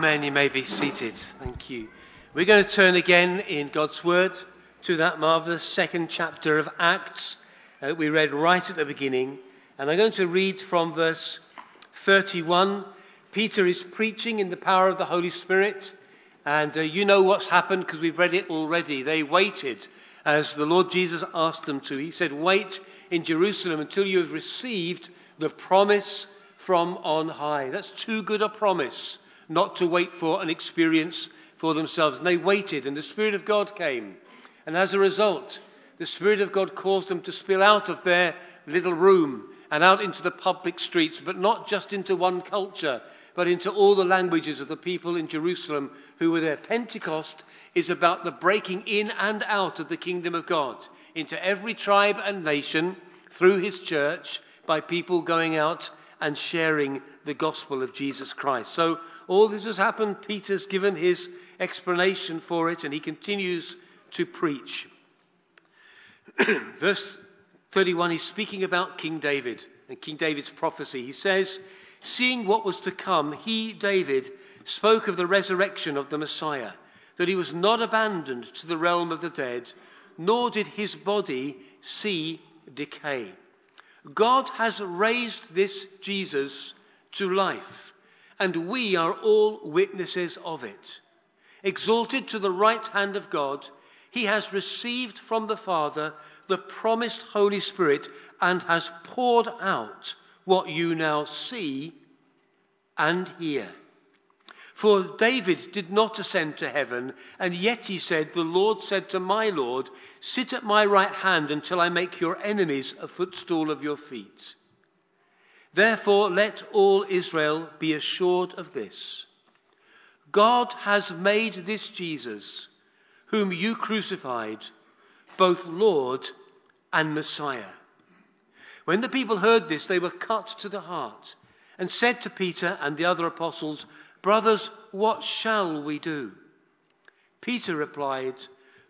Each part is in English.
Amen. You may be seated. Thank you. We're going to turn again in God's Word to that marvelous second chapter of Acts that we read right at the beginning. And I'm going to read from verse 31. Peter is preaching in the power of the Holy Spirit. And uh, you know what's happened because we've read it already. They waited as the Lord Jesus asked them to. He said, Wait in Jerusalem until you have received the promise from on high. That's too good a promise not to wait for an experience for themselves. And they waited, and the Spirit of God came. And as a result, the Spirit of God caused them to spill out of their little room and out into the public streets, but not just into one culture, but into all the languages of the people in Jerusalem who were there. Pentecost is about the breaking in and out of the kingdom of God into every tribe and nation through his church by people going out and sharing the gospel of Jesus Christ. So all this has happened. Peter's given his explanation for it and he continues to preach. Verse 31, he's speaking about King David and King David's prophecy. He says, Seeing what was to come, he, David, spoke of the resurrection of the Messiah, that he was not abandoned to the realm of the dead, nor did his body see decay. God has raised this Jesus to life, and we are all witnesses of it. Exalted to the right hand of God, he has received from the Father the promised Holy Spirit and has poured out what you now see and hear. For David did not ascend to heaven, and yet he said, The Lord said to my Lord, Sit at my right hand until I make your enemies a footstool of your feet. Therefore, let all Israel be assured of this God has made this Jesus, whom you crucified, both Lord and Messiah. When the people heard this, they were cut to the heart and said to Peter and the other apostles, Brothers, what shall we do? Peter replied,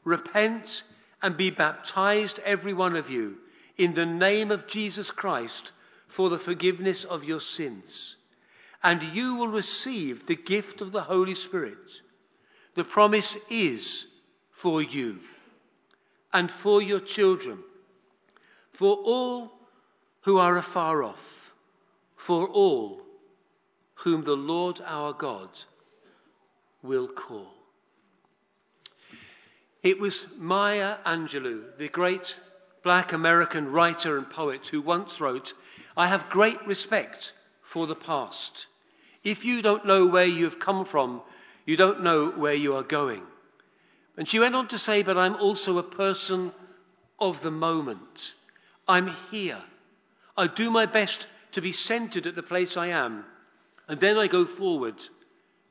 Repent and be baptized, every one of you, in the name of Jesus Christ for the forgiveness of your sins, and you will receive the gift of the Holy Spirit. The promise is for you and for your children, for all who are afar off, for all whom the Lord our God will call. It was Maya Angelou, the great black American writer and poet, who once wrote, I have great respect for the past. If you don't know where you have come from, you don't know where you are going. And she went on to say, But I'm also a person of the moment. I'm here. I do my best to be centered at the place I am and then I go forward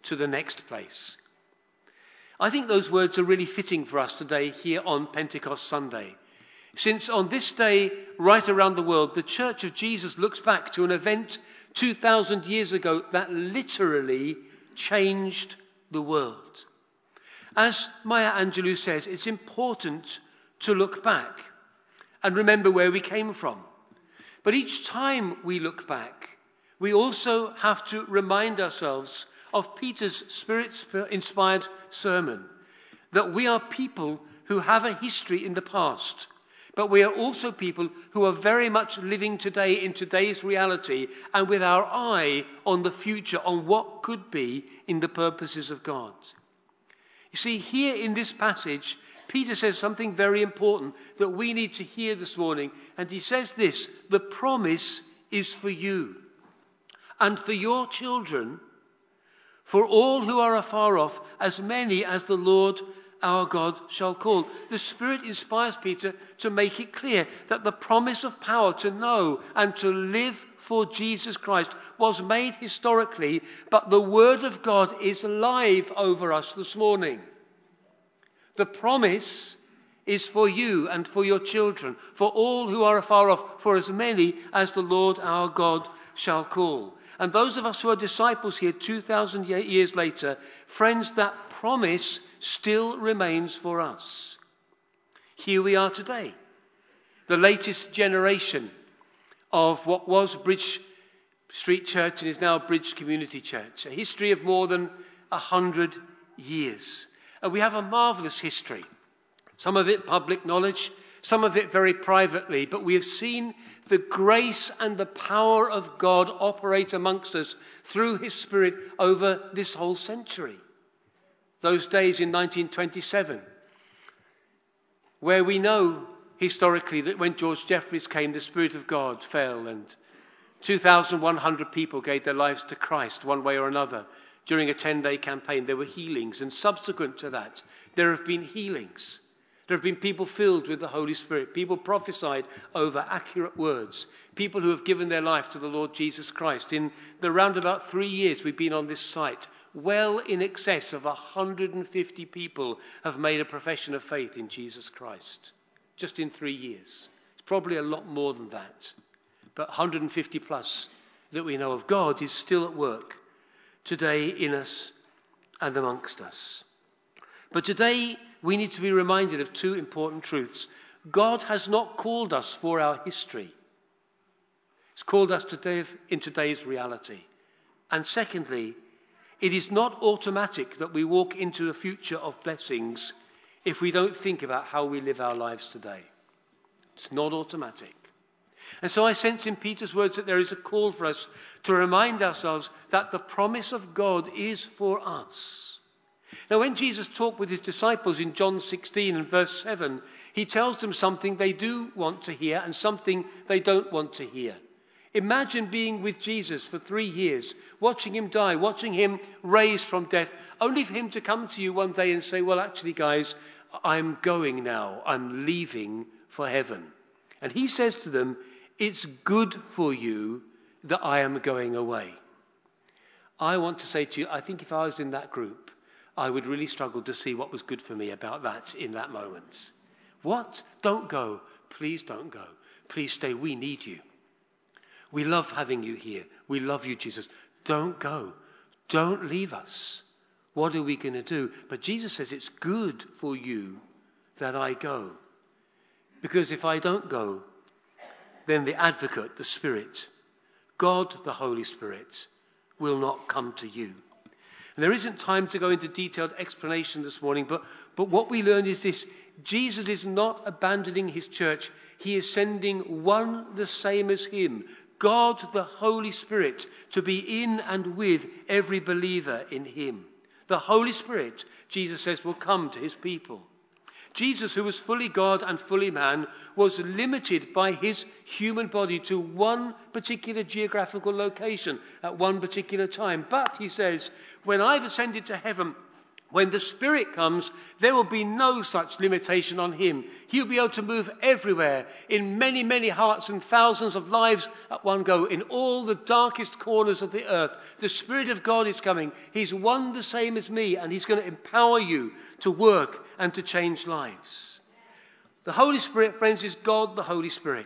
to the next place. I think those words are really fitting for us today here on Pentecost Sunday. Since on this day, right around the world, the Church of Jesus looks back to an event 2,000 years ago that literally changed the world. As Maya Angelou says, it's important to look back and remember where we came from. But each time we look back, we also have to remind ourselves of Peter's spirit inspired sermon that we are people who have a history in the past, but we are also people who are very much living today in today's reality and with our eye on the future, on what could be in the purposes of God. You see, here in this passage, Peter says something very important that we need to hear this morning, and he says this the promise is for you and for your children, for all who are afar off, as many as the Lord our God shall call. The Spirit inspires Peter to make it clear that the promise of power to know and to live for Jesus Christ was made historically, but the Word of God is live over us this morning. The promise is for you and for your children, for all who are afar off, for as many as the Lord our God shall call. And those of us who are disciples here 2,000 years later, friends, that promise still remains for us. Here we are today, the latest generation of what was Bridge Street Church and is now Bridge Community Church, a history of more than a hundred years. And we have a marvelous history. Some of it public knowledge, some of it very privately, but we have seen the grace and the power of God operate amongst us through His Spirit over this whole century. Those days in 1927, where we know historically that when George Jeffreys came, the Spirit of God fell and 2,100 people gave their lives to Christ one way or another during a 10 day campaign. There were healings, and subsequent to that, there have been healings. There have been people filled with the Holy Spirit, people prophesied over accurate words, people who have given their life to the Lord Jesus Christ. In the round about three years we've been on this site, well in excess of 150 people have made a profession of faith in Jesus Christ, just in three years. It's probably a lot more than that, but 150 plus that we know of. God is still at work today in us and amongst us. But today we need to be reminded of two important truths. God has not called us for our history. He's called us today in today's reality. And secondly, it is not automatic that we walk into a future of blessings if we don't think about how we live our lives today. It's not automatic. And so I sense in Peter's words that there is a call for us to remind ourselves that the promise of God is for us. Now, when Jesus talked with his disciples in John 16 and verse 7, he tells them something they do want to hear and something they don't want to hear. Imagine being with Jesus for three years, watching him die, watching him raised from death, only for him to come to you one day and say, Well, actually, guys, I'm going now. I'm leaving for heaven. And he says to them, It's good for you that I am going away. I want to say to you, I think if I was in that group, I would really struggle to see what was good for me about that in that moment. What? Don't go. Please don't go. Please stay. We need you. We love having you here. We love you, Jesus. Don't go. Don't leave us. What are we going to do? But Jesus says it's good for you that I go. Because if I don't go, then the advocate, the Spirit, God the Holy Spirit, will not come to you. And there isn't time to go into detailed explanation this morning, but, but what we learn is this Jesus is not abandoning his church, he is sending one the same as him, God the Holy Spirit, to be in and with every believer in him. The Holy Spirit, Jesus says, will come to his people. Jesus, who was fully God and fully man, was limited by his human body to one particular geographical location at one particular time. But, he says, when I've ascended to heaven, when the Spirit comes, there will be no such limitation on him. He'll be able to move everywhere, in many, many hearts and thousands of lives at one go, in all the darkest corners of the earth. The Spirit of God is coming. He's one the same as me, and He's going to empower you to work and to change lives. The Holy Spirit, friends, is God the Holy Spirit.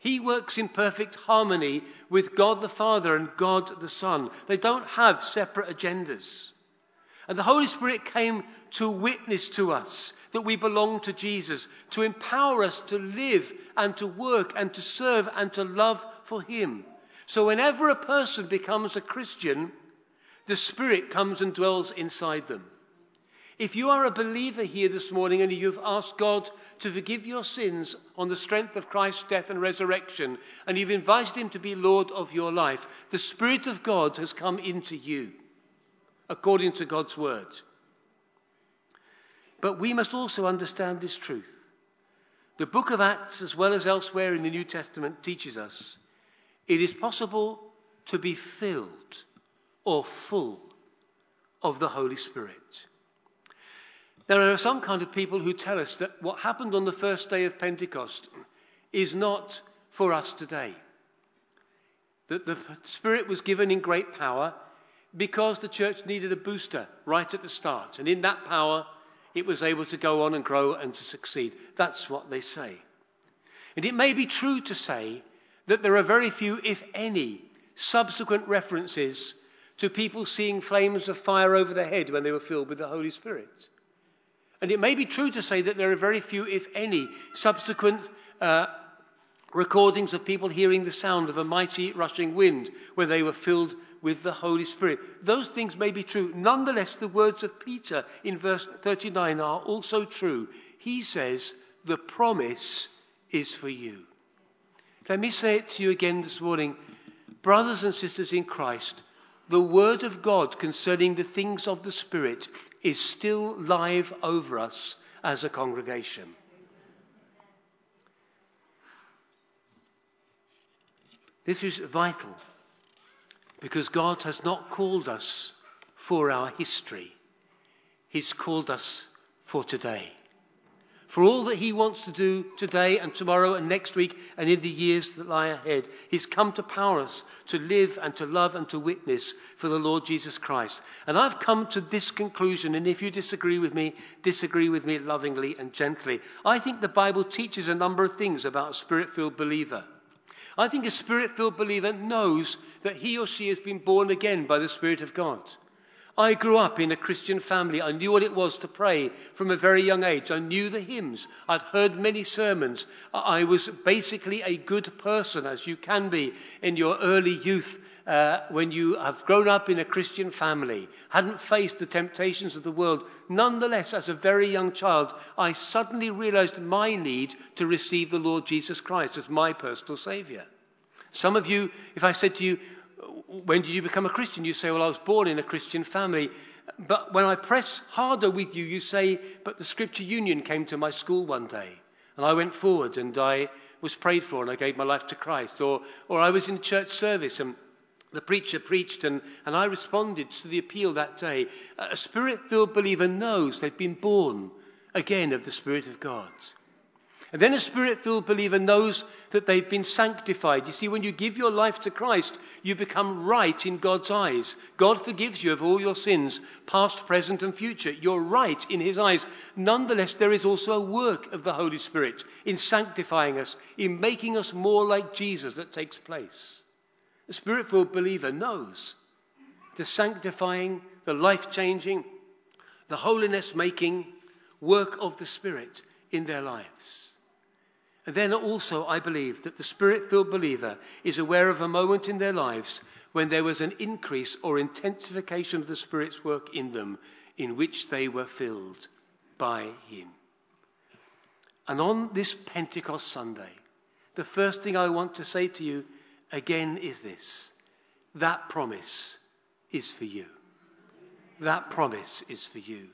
He works in perfect harmony with God the Father and God the Son. They don't have separate agendas. And the Holy Spirit came to witness to us that we belong to Jesus, to empower us to live and to work and to serve and to love for Him. So whenever a person becomes a Christian, the Spirit comes and dwells inside them. If you are a believer here this morning and you've asked God to forgive your sins on the strength of Christ's death and resurrection, and you've invited Him to be Lord of your life, the Spirit of God has come into you according to God's word. But we must also understand this truth. The book of Acts, as well as elsewhere in the New Testament, teaches us it is possible to be filled or full of the Holy Spirit. There are some kind of people who tell us that what happened on the first day of Pentecost is not for us today. That the Spirit was given in great power because the church needed a booster right at the start. And in that power, it was able to go on and grow and to succeed. That's what they say. And it may be true to say that there are very few, if any, subsequent references to people seeing flames of fire over their head when they were filled with the Holy Spirit. And it may be true to say that there are very few, if any, subsequent uh, recordings of people hearing the sound of a mighty rushing wind when they were filled with the Holy Spirit. Those things may be true. Nonetheless, the words of Peter in verse 39 are also true. He says, The promise is for you. Let me say it to you again this morning. Brothers and sisters in Christ, the Word of God concerning the things of the Spirit is still live over us as a congregation. This is vital because God has not called us for our history, He's called us for today. For all that He wants to do today and tomorrow and next week and in the years that lie ahead, He's come to power us to live and to love and to witness for the Lord Jesus Christ. And I've come to this conclusion, and if you disagree with me, disagree with me lovingly and gently. I think the Bible teaches a number of things about a spirit filled believer. I think a spirit filled believer knows that he or she has been born again by the Spirit of God. I grew up in a Christian family. I knew what it was to pray from a very young age. I knew the hymns. I'd heard many sermons. I was basically a good person, as you can be in your early youth uh, when you have grown up in a Christian family, hadn't faced the temptations of the world. Nonetheless, as a very young child, I suddenly realized my need to receive the Lord Jesus Christ as my personal Savior. Some of you, if I said to you, when did you become a Christian? You say, well, I was born in a Christian family. But when I press harder with you, you say, but the Scripture Union came to my school one day. And I went forward and I was prayed for and I gave my life to Christ. Or, or I was in church service and the preacher preached and, and I responded to the appeal that day. A spirit filled believer knows they've been born again of the Spirit of God. And then a spirit filled believer knows that they've been sanctified. You see, when you give your life to Christ, you become right in God's eyes. God forgives you of all your sins, past, present, and future. You're right in His eyes. Nonetheless, there is also a work of the Holy Spirit in sanctifying us, in making us more like Jesus that takes place. A spirit filled believer knows the sanctifying, the life changing, the holiness making work of the Spirit in their lives. Then also, I believe that the spirit filled believer is aware of a moment in their lives when there was an increase or intensification of the Spirit's work in them, in which they were filled by Him. And on this Pentecost Sunday, the first thing I want to say to you again is this that promise is for you. That promise is for you.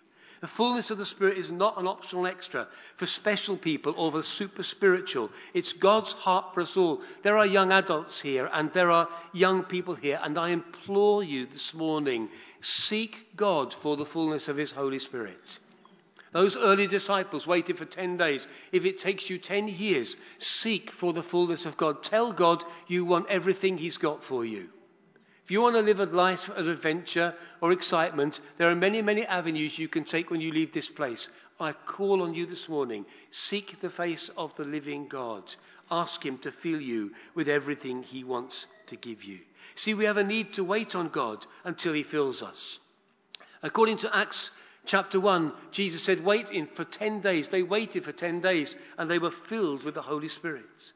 The fullness of the Spirit is not an optional extra for special people or the super spiritual. It's God's heart for us all. There are young adults here and there are young people here, and I implore you this morning seek God for the fullness of His Holy Spirit. Those early disciples waited for 10 days. If it takes you 10 years, seek for the fullness of God. Tell God you want everything He's got for you. If you want to live a life of adventure or excitement, there are many, many avenues you can take when you leave this place. I call on you this morning. Seek the face of the living God. Ask Him to fill you with everything He wants to give you. See, we have a need to wait on God until He fills us. According to Acts chapter 1, Jesus said, Wait in for 10 days. They waited for 10 days and they were filled with the Holy Spirit.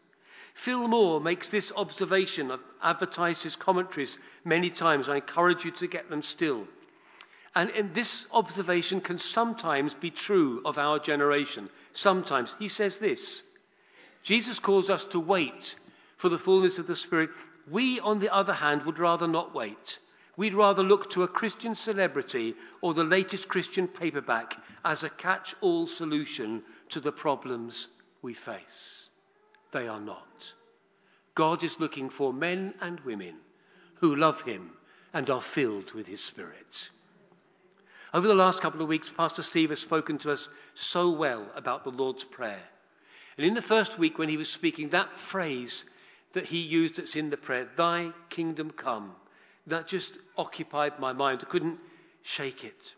Phil Moore makes this observation. I've advertised his commentaries many times. I encourage you to get them still. And, and this observation can sometimes be true of our generation. Sometimes. He says this Jesus calls us to wait for the fullness of the Spirit. We, on the other hand, would rather not wait. We'd rather look to a Christian celebrity or the latest Christian paperback as a catch all solution to the problems we face. They are not. God is looking for men and women who love Him and are filled with His Spirit. Over the last couple of weeks, Pastor Steve has spoken to us so well about the Lord's Prayer. And in the first week, when he was speaking, that phrase that he used that's in the prayer, Thy kingdom come, that just occupied my mind. I couldn't shake it.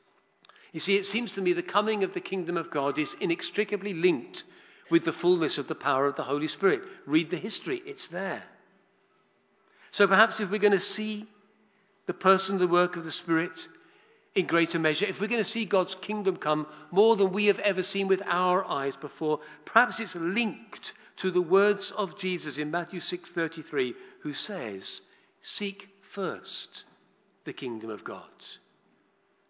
You see, it seems to me the coming of the kingdom of God is inextricably linked with the fullness of the power of the Holy Spirit. Read the history, it's there. So perhaps if we're going to see the person, the work of the Spirit in greater measure, if we're going to see God's kingdom come more than we have ever seen with our eyes before, perhaps it's linked to the words of Jesus in Matthew 6:33 who says, "Seek first the kingdom of God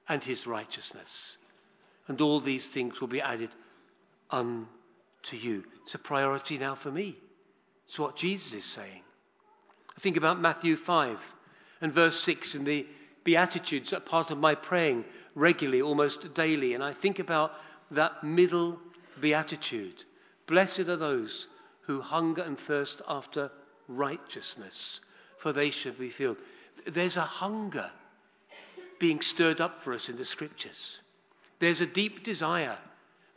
and his righteousness, and all these things will be added unto you." It's a priority now for me. It's what Jesus is saying. I think about Matthew 5 and verse 6 in the Beatitudes are part of my praying regularly, almost daily. And I think about that middle beatitude. Blessed are those who hunger and thirst after righteousness, for they shall be filled. There's a hunger being stirred up for us in the scriptures. There's a deep desire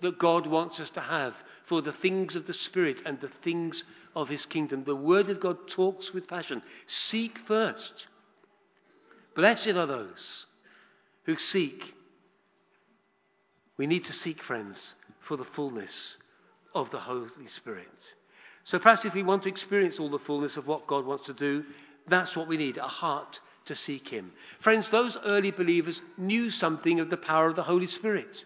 that God wants us to have for the things of the Spirit and the things of His kingdom. The Word of God talks with passion. Seek first Blessed are those who seek. We need to seek, friends, for the fullness of the Holy Spirit. So perhaps if we want to experience all the fullness of what God wants to do, that's what we need a heart to seek Him. Friends, those early believers knew something of the power of the Holy Spirit.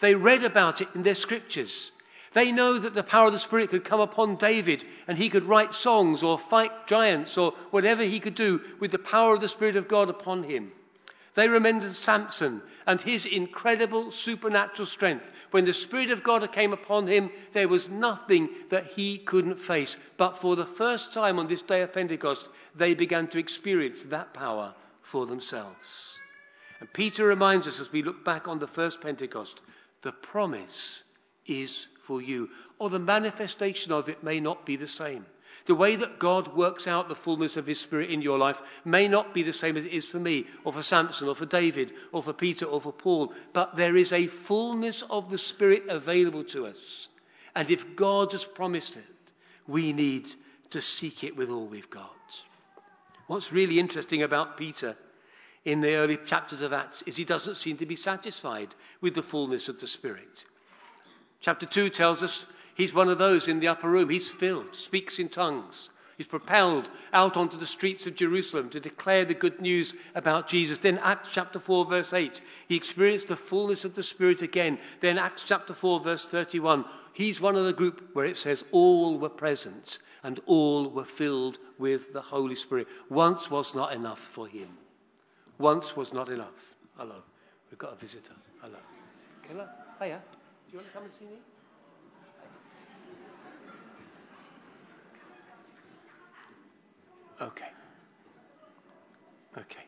They read about it in their scriptures. They know that the power of the Spirit could come upon David and he could write songs or fight giants or whatever he could do with the power of the Spirit of God upon him. They remembered Samson and his incredible supernatural strength. When the Spirit of God came upon him, there was nothing that he couldn't face. But for the first time on this day of Pentecost, they began to experience that power for themselves. And Peter reminds us as we look back on the first Pentecost, the promise is for you. Or the manifestation of it may not be the same. The way that God works out the fullness of His Spirit in your life may not be the same as it is for me, or for Samson, or for David, or for Peter, or for Paul. But there is a fullness of the Spirit available to us. And if God has promised it, we need to seek it with all we've got. What's really interesting about Peter in the early chapters of Acts is he doesn't seem to be satisfied with the fullness of the Spirit. Chapter 2 tells us he's one of those in the upper room. He's filled, speaks in tongues. He's propelled out onto the streets of Jerusalem to declare the good news about Jesus. Then, Acts chapter 4, verse 8, he experienced the fullness of the Spirit again. Then, Acts chapter 4, verse 31, he's one of the group where it says, All were present and all were filled with the Holy Spirit. Once was not enough for him. Once was not enough. Hello. We've got a visitor. Hello. Hello. Hiya. Do you want to come and see me? Okay. Okay.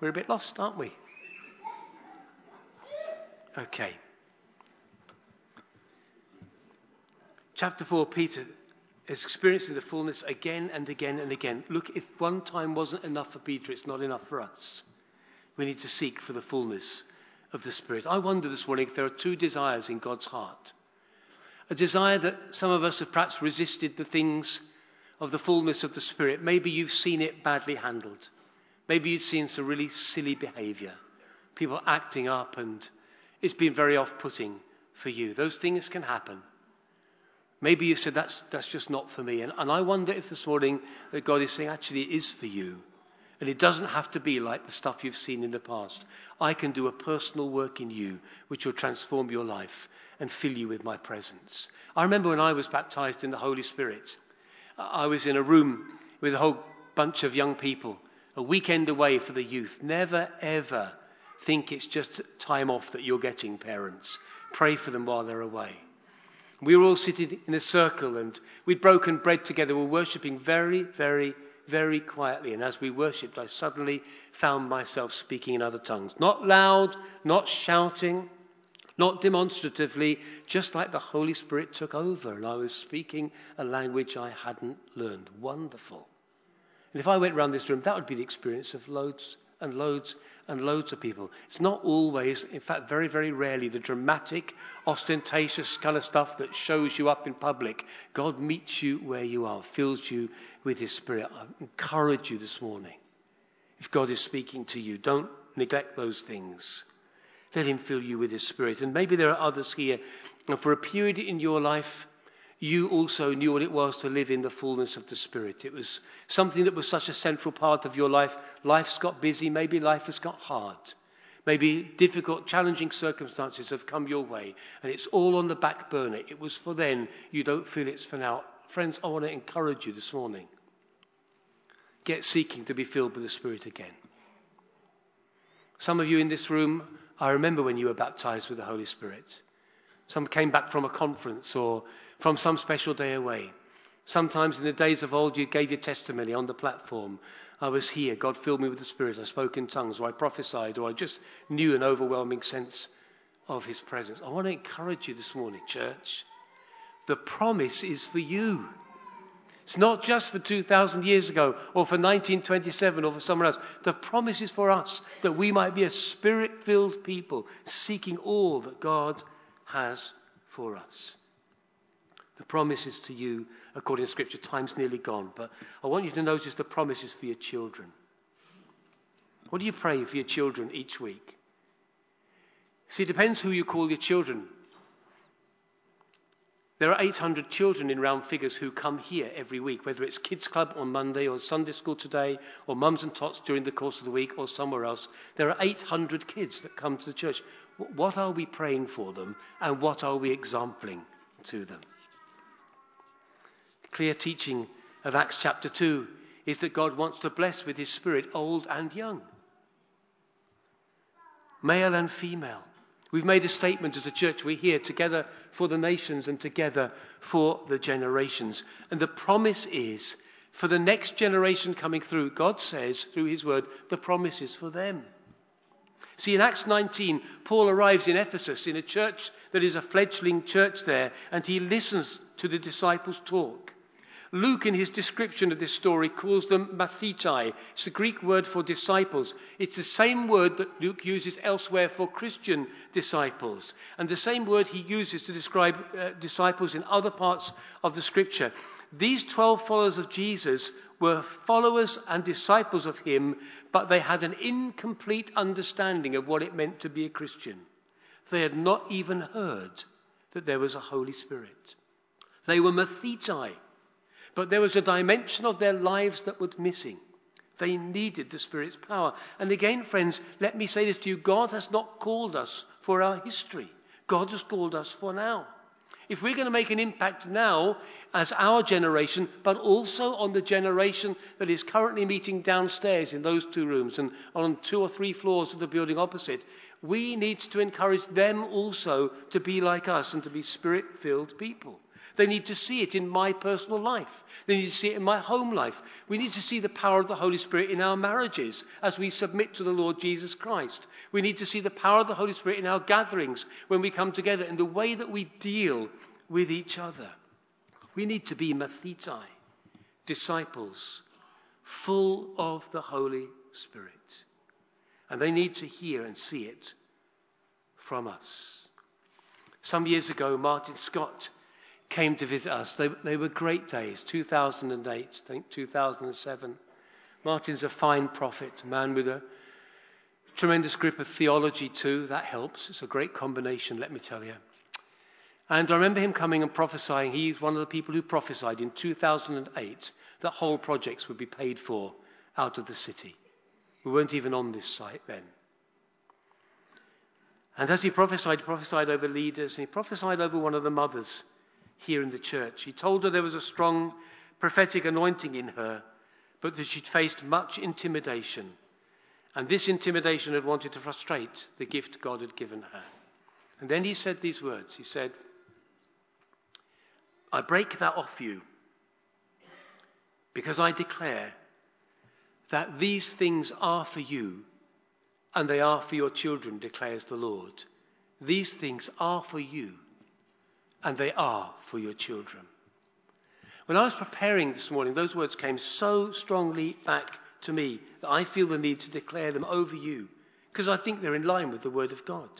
We're a bit lost, aren't we? Okay. Chapter 4, Peter is experiencing the fullness again and again and again. Look, if one time wasn't enough for Peter, it's not enough for us. We need to seek for the fullness of the Spirit. I wonder this morning if there are two desires in God's heart. A desire that some of us have perhaps resisted the things of the fullness of the Spirit. Maybe you've seen it badly handled. Maybe you've seen some really silly behavior, people acting up, and it's been very off putting for you. Those things can happen. Maybe you said, that's, that's just not for me. And, and I wonder if this morning that God is saying, actually, it is for you. And it doesn't have to be like the stuff you've seen in the past. I can do a personal work in you which will transform your life and fill you with my presence. I remember when I was baptized in the Holy Spirit, I was in a room with a whole bunch of young people, a weekend away for the youth. Never, ever think it's just time off that you're getting, parents. Pray for them while they're away. We were all sitting in a circle and we'd broken bread together. We were worshipping very, very very quietly. And as we worshipped, I suddenly found myself speaking in other tongues. Not loud, not shouting, not demonstratively, just like the Holy Spirit took over. And I was speaking a language I hadn't learned. Wonderful. And if I went around this room, that would be the experience of loads and loads and loads of people. It's not always, in fact, very, very rarely, the dramatic, ostentatious kind of stuff that shows you up in public. God meets you where you are, fills you with His Spirit. I encourage you this morning. If God is speaking to you, don't neglect those things. Let Him fill you with His Spirit. And maybe there are others here, and for a period in your life, you also knew what it was to live in the fullness of the Spirit. It was something that was such a central part of your life. Life's got busy, maybe life has got hard. Maybe difficult, challenging circumstances have come your way and it's all on the back burner. It was for then, you don't feel it's for now. Friends, I want to encourage you this morning. Get seeking to be filled with the Spirit again. Some of you in this room, I remember when you were baptized with the Holy Spirit. Some came back from a conference or from some special day away. Sometimes in the days of old, you gave your testimony on the platform. I was here, God filled me with the Spirit, I spoke in tongues, or I prophesied, or I just knew an overwhelming sense of His presence. I want to encourage you this morning, church. The promise is for you. It's not just for 2,000 years ago or for 1927 or for someone else. The promise is for us that we might be a spirit filled people seeking all that God has for us. The promises to you, according to Scripture, time's nearly gone, but I want you to notice the promises for your children. What do you pray for your children each week? See, it depends who you call your children. There are 800 children in round figures who come here every week, whether it's Kids Club on Monday or Sunday School today or Mums and Tots during the course of the week or somewhere else. There are 800 kids that come to the church. What are we praying for them and what are we exempling to them? The clear teaching of Acts chapter 2 is that God wants to bless with His Spirit old and young, male and female. We've made a statement as a church. We're here together for the nations and together for the generations. And the promise is for the next generation coming through, God says through His word, the promise is for them. See, in Acts 19, Paul arrives in Ephesus in a church that is a fledgling church there, and he listens to the disciples talk. Luke, in his description of this story, calls them mathetai. It's the Greek word for disciples. It's the same word that Luke uses elsewhere for Christian disciples, and the same word he uses to describe uh, disciples in other parts of the scripture. These 12 followers of Jesus were followers and disciples of him, but they had an incomplete understanding of what it meant to be a Christian. They had not even heard that there was a Holy Spirit. They were mathetai but there was a dimension of their lives that was missing. They needed the Spirit's power. And again, friends, let me say this to you God has not called us for our history, God has called us for now. If we're going to make an impact now as our generation, but also on the generation that is currently meeting downstairs in those two rooms and on two or three floors of the building opposite, we need to encourage them also to be like us and to be spirit filled people. They need to see it in my personal life. They need to see it in my home life. We need to see the power of the Holy Spirit in our marriages as we submit to the Lord Jesus Christ. We need to see the power of the Holy Spirit in our gatherings when we come together in the way that we deal with each other. We need to be mathetai, disciples, full of the Holy Spirit. And they need to hear and see it from us. Some years ago, Martin Scott came to visit us. They, they were great days, 2008, I think 2007. Martin's a fine prophet, a man with a tremendous grip of theology too. That helps. It's a great combination, let me tell you. And I remember him coming and prophesying. He's one of the people who prophesied in 2008 that whole projects would be paid for out of the city. We weren't even on this site then. And as he prophesied, he prophesied over leaders, and he prophesied over one of the mothers here in the church. He told her there was a strong prophetic anointing in her, but that she'd faced much intimidation. And this intimidation had wanted to frustrate the gift God had given her. And then he said these words He said, I break that off you because I declare that these things are for you and they are for your children, declares the Lord. These things are for you and they are for your children. When I was preparing this morning, those words came so strongly back to me that I feel the need to declare them over you because I think they're in line with the Word of God.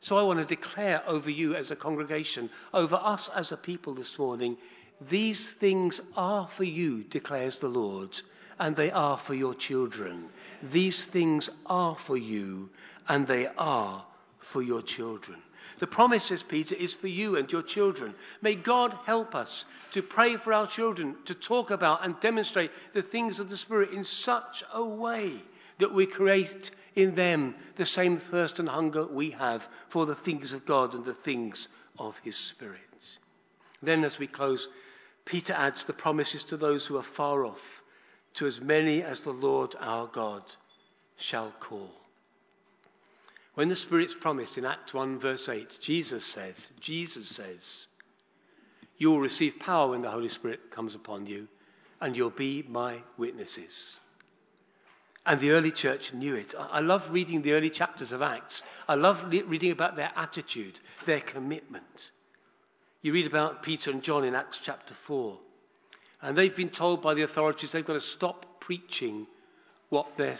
So I want to declare over you as a congregation, over us as a people this morning, these things are for you, declares the Lord, and they are for your children. These things are for you, and they are for your children. The promise, says Peter, is for you and your children. May God help us to pray for our children, to talk about and demonstrate the things of the Spirit in such a way that we create in them the same thirst and hunger we have for the things of God and the things of His Spirit. Then, as we close, Peter adds the promises to those who are far off, to as many as the Lord our God shall call. When the Spirit's promised in Acts 1, verse 8, Jesus says, Jesus says, you will receive power when the Holy Spirit comes upon you, and you'll be my witnesses. And the early church knew it. I love reading the early chapters of Acts. I love reading about their attitude, their commitment. You read about Peter and John in Acts chapter 4. And they've been told by the authorities they've got to stop preaching what they're,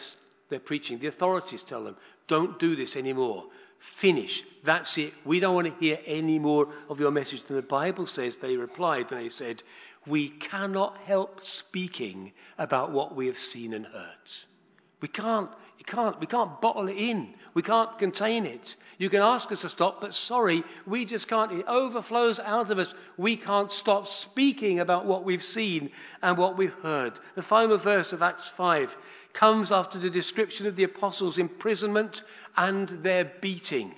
they're preaching. The authorities tell them, don't do this anymore. Finish. That's it. We don't want to hear any more of your message. And the Bible says they replied and they said, We cannot help speaking about what we have seen and heard. We can't, you can't, we can't bottle it in. We can't contain it. You can ask us to stop, but sorry, we just can't. It overflows out of us. We can't stop speaking about what we've seen and what we've heard. The final verse of Acts 5 comes after the description of the apostles' imprisonment and their beating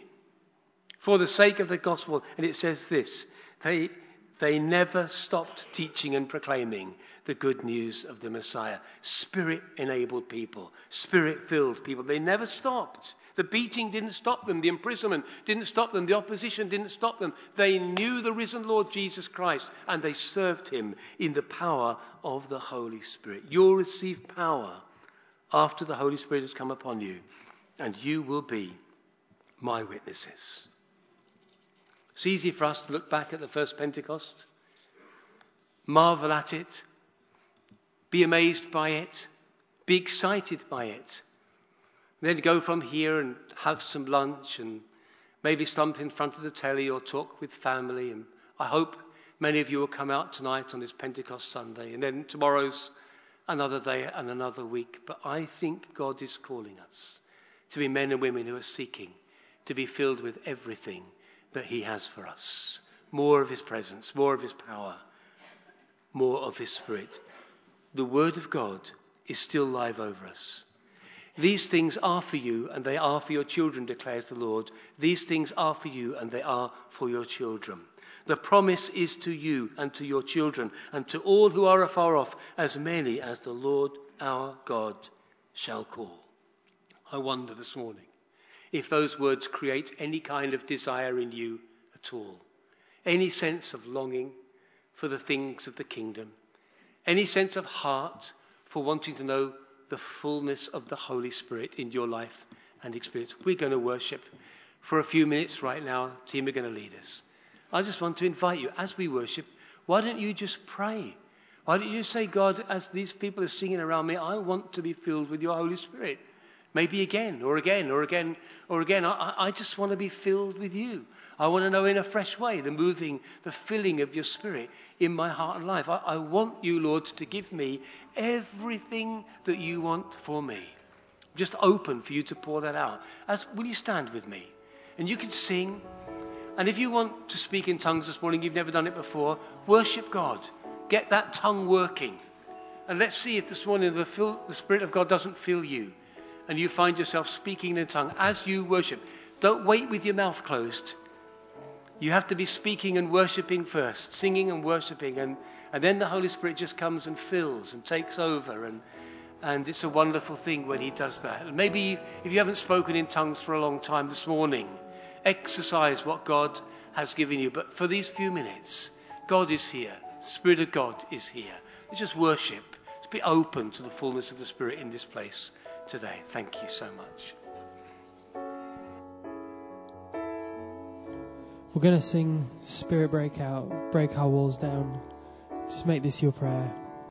for the sake of the gospel. And it says this they, they never stopped teaching and proclaiming the good news of the Messiah. Spirit enabled people, spirit filled people. They never stopped. The beating didn't stop them. The imprisonment didn't stop them. The opposition didn't stop them. They knew the risen Lord Jesus Christ and they served him in the power of the Holy Spirit. You'll receive power after the Holy Spirit has come upon you, and you will be my witnesses. It's easy for us to look back at the first Pentecost, marvel at it, be amazed by it, be excited by it. Then go from here and have some lunch and maybe stump in front of the telly or talk with family. And I hope many of you will come out tonight on this Pentecost Sunday. And then tomorrow's another day and another week. But I think God is calling us to be men and women who are seeking to be filled with everything that He has for us more of His presence, more of His power, more of His Spirit the Word of God is still live over us. These things are for you, and they are for your children, declares the Lord. These things are for you, and they are for your children. The promise is to you and to your children, and to all who are afar off, as many as the Lord our God shall call. I wonder this morning if those words create any kind of desire in you at all, any sense of longing for the things of the kingdom any sense of heart for wanting to know the fullness of the Holy Spirit in your life and experience. We're going to worship for a few minutes right now. Team are going to lead us. I just want to invite you as we worship, why don't you just pray? Why don't you say, God, as these people are singing around me, I want to be filled with your Holy Spirit. Maybe again, or again, or again, or again. I, I just want to be filled with you. I want to know in a fresh way the moving, the filling of your spirit in my heart and life. I, I want you, Lord, to give me everything that you want for me. Just open for you to pour that out. As, will you stand with me? And you can sing. And if you want to speak in tongues this morning, you've never done it before, worship God. Get that tongue working. And let's see if this morning the, fill, the Spirit of God doesn't fill you and you find yourself speaking in a tongue as you worship. Don't wait with your mouth closed. You have to be speaking and worshipping first, singing and worshipping, and, and then the Holy Spirit just comes and fills and takes over. And, and it's a wonderful thing when He does that. And maybe if you haven't spoken in tongues for a long time this morning, exercise what God has given you. But for these few minutes, God is here. Spirit of God is here. Let's just worship. Let's be open to the fullness of the Spirit in this place today. Thank you so much. We're going to sing Spirit Break Out, Break Our Walls Down. Just make this your prayer.